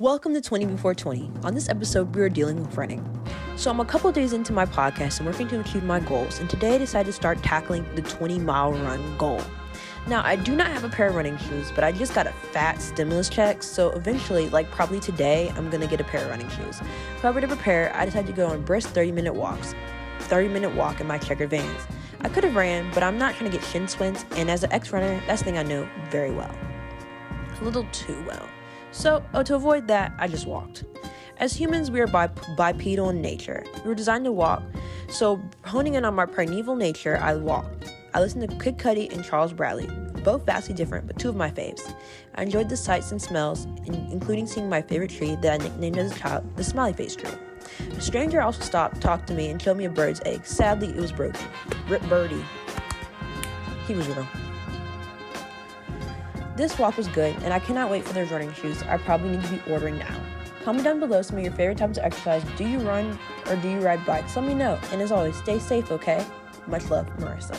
Welcome to 20 Before 20. On this episode, we are dealing with running. So, I'm a couple days into my podcast and working to achieve my goals, and today I decided to start tackling the 20 mile run goal. Now, I do not have a pair of running shoes, but I just got a fat stimulus check, so eventually, like probably today, I'm gonna get a pair of running shoes. However, to prepare, I decided to go on brisk 30 minute walks. 30 minute walk in my checkered vans. I could have ran, but I'm not trying to get shin splints, and as an ex runner, that's the thing I know very well. A little too well. So, oh, to avoid that, I just walked. As humans, we are bip- bipedal in nature. We were designed to walk, so honing in on my primeval nature, I walked. I listened to Kid Cudi and Charles Bradley, both vastly different, but two of my faves. I enjoyed the sights and smells, including seeing my favorite tree that I nicknamed as a child, the smiley face tree. A stranger also stopped, talked to me, and showed me a bird's egg. Sadly, it was broken. Rip Birdie. He was real. This walk was good, and I cannot wait for those running shoes I probably need to be ordering now. Comment down below some of your favorite types of exercise. Do you run or do you ride bikes? Let me know. And as always, stay safe, okay? Much love, Marissa.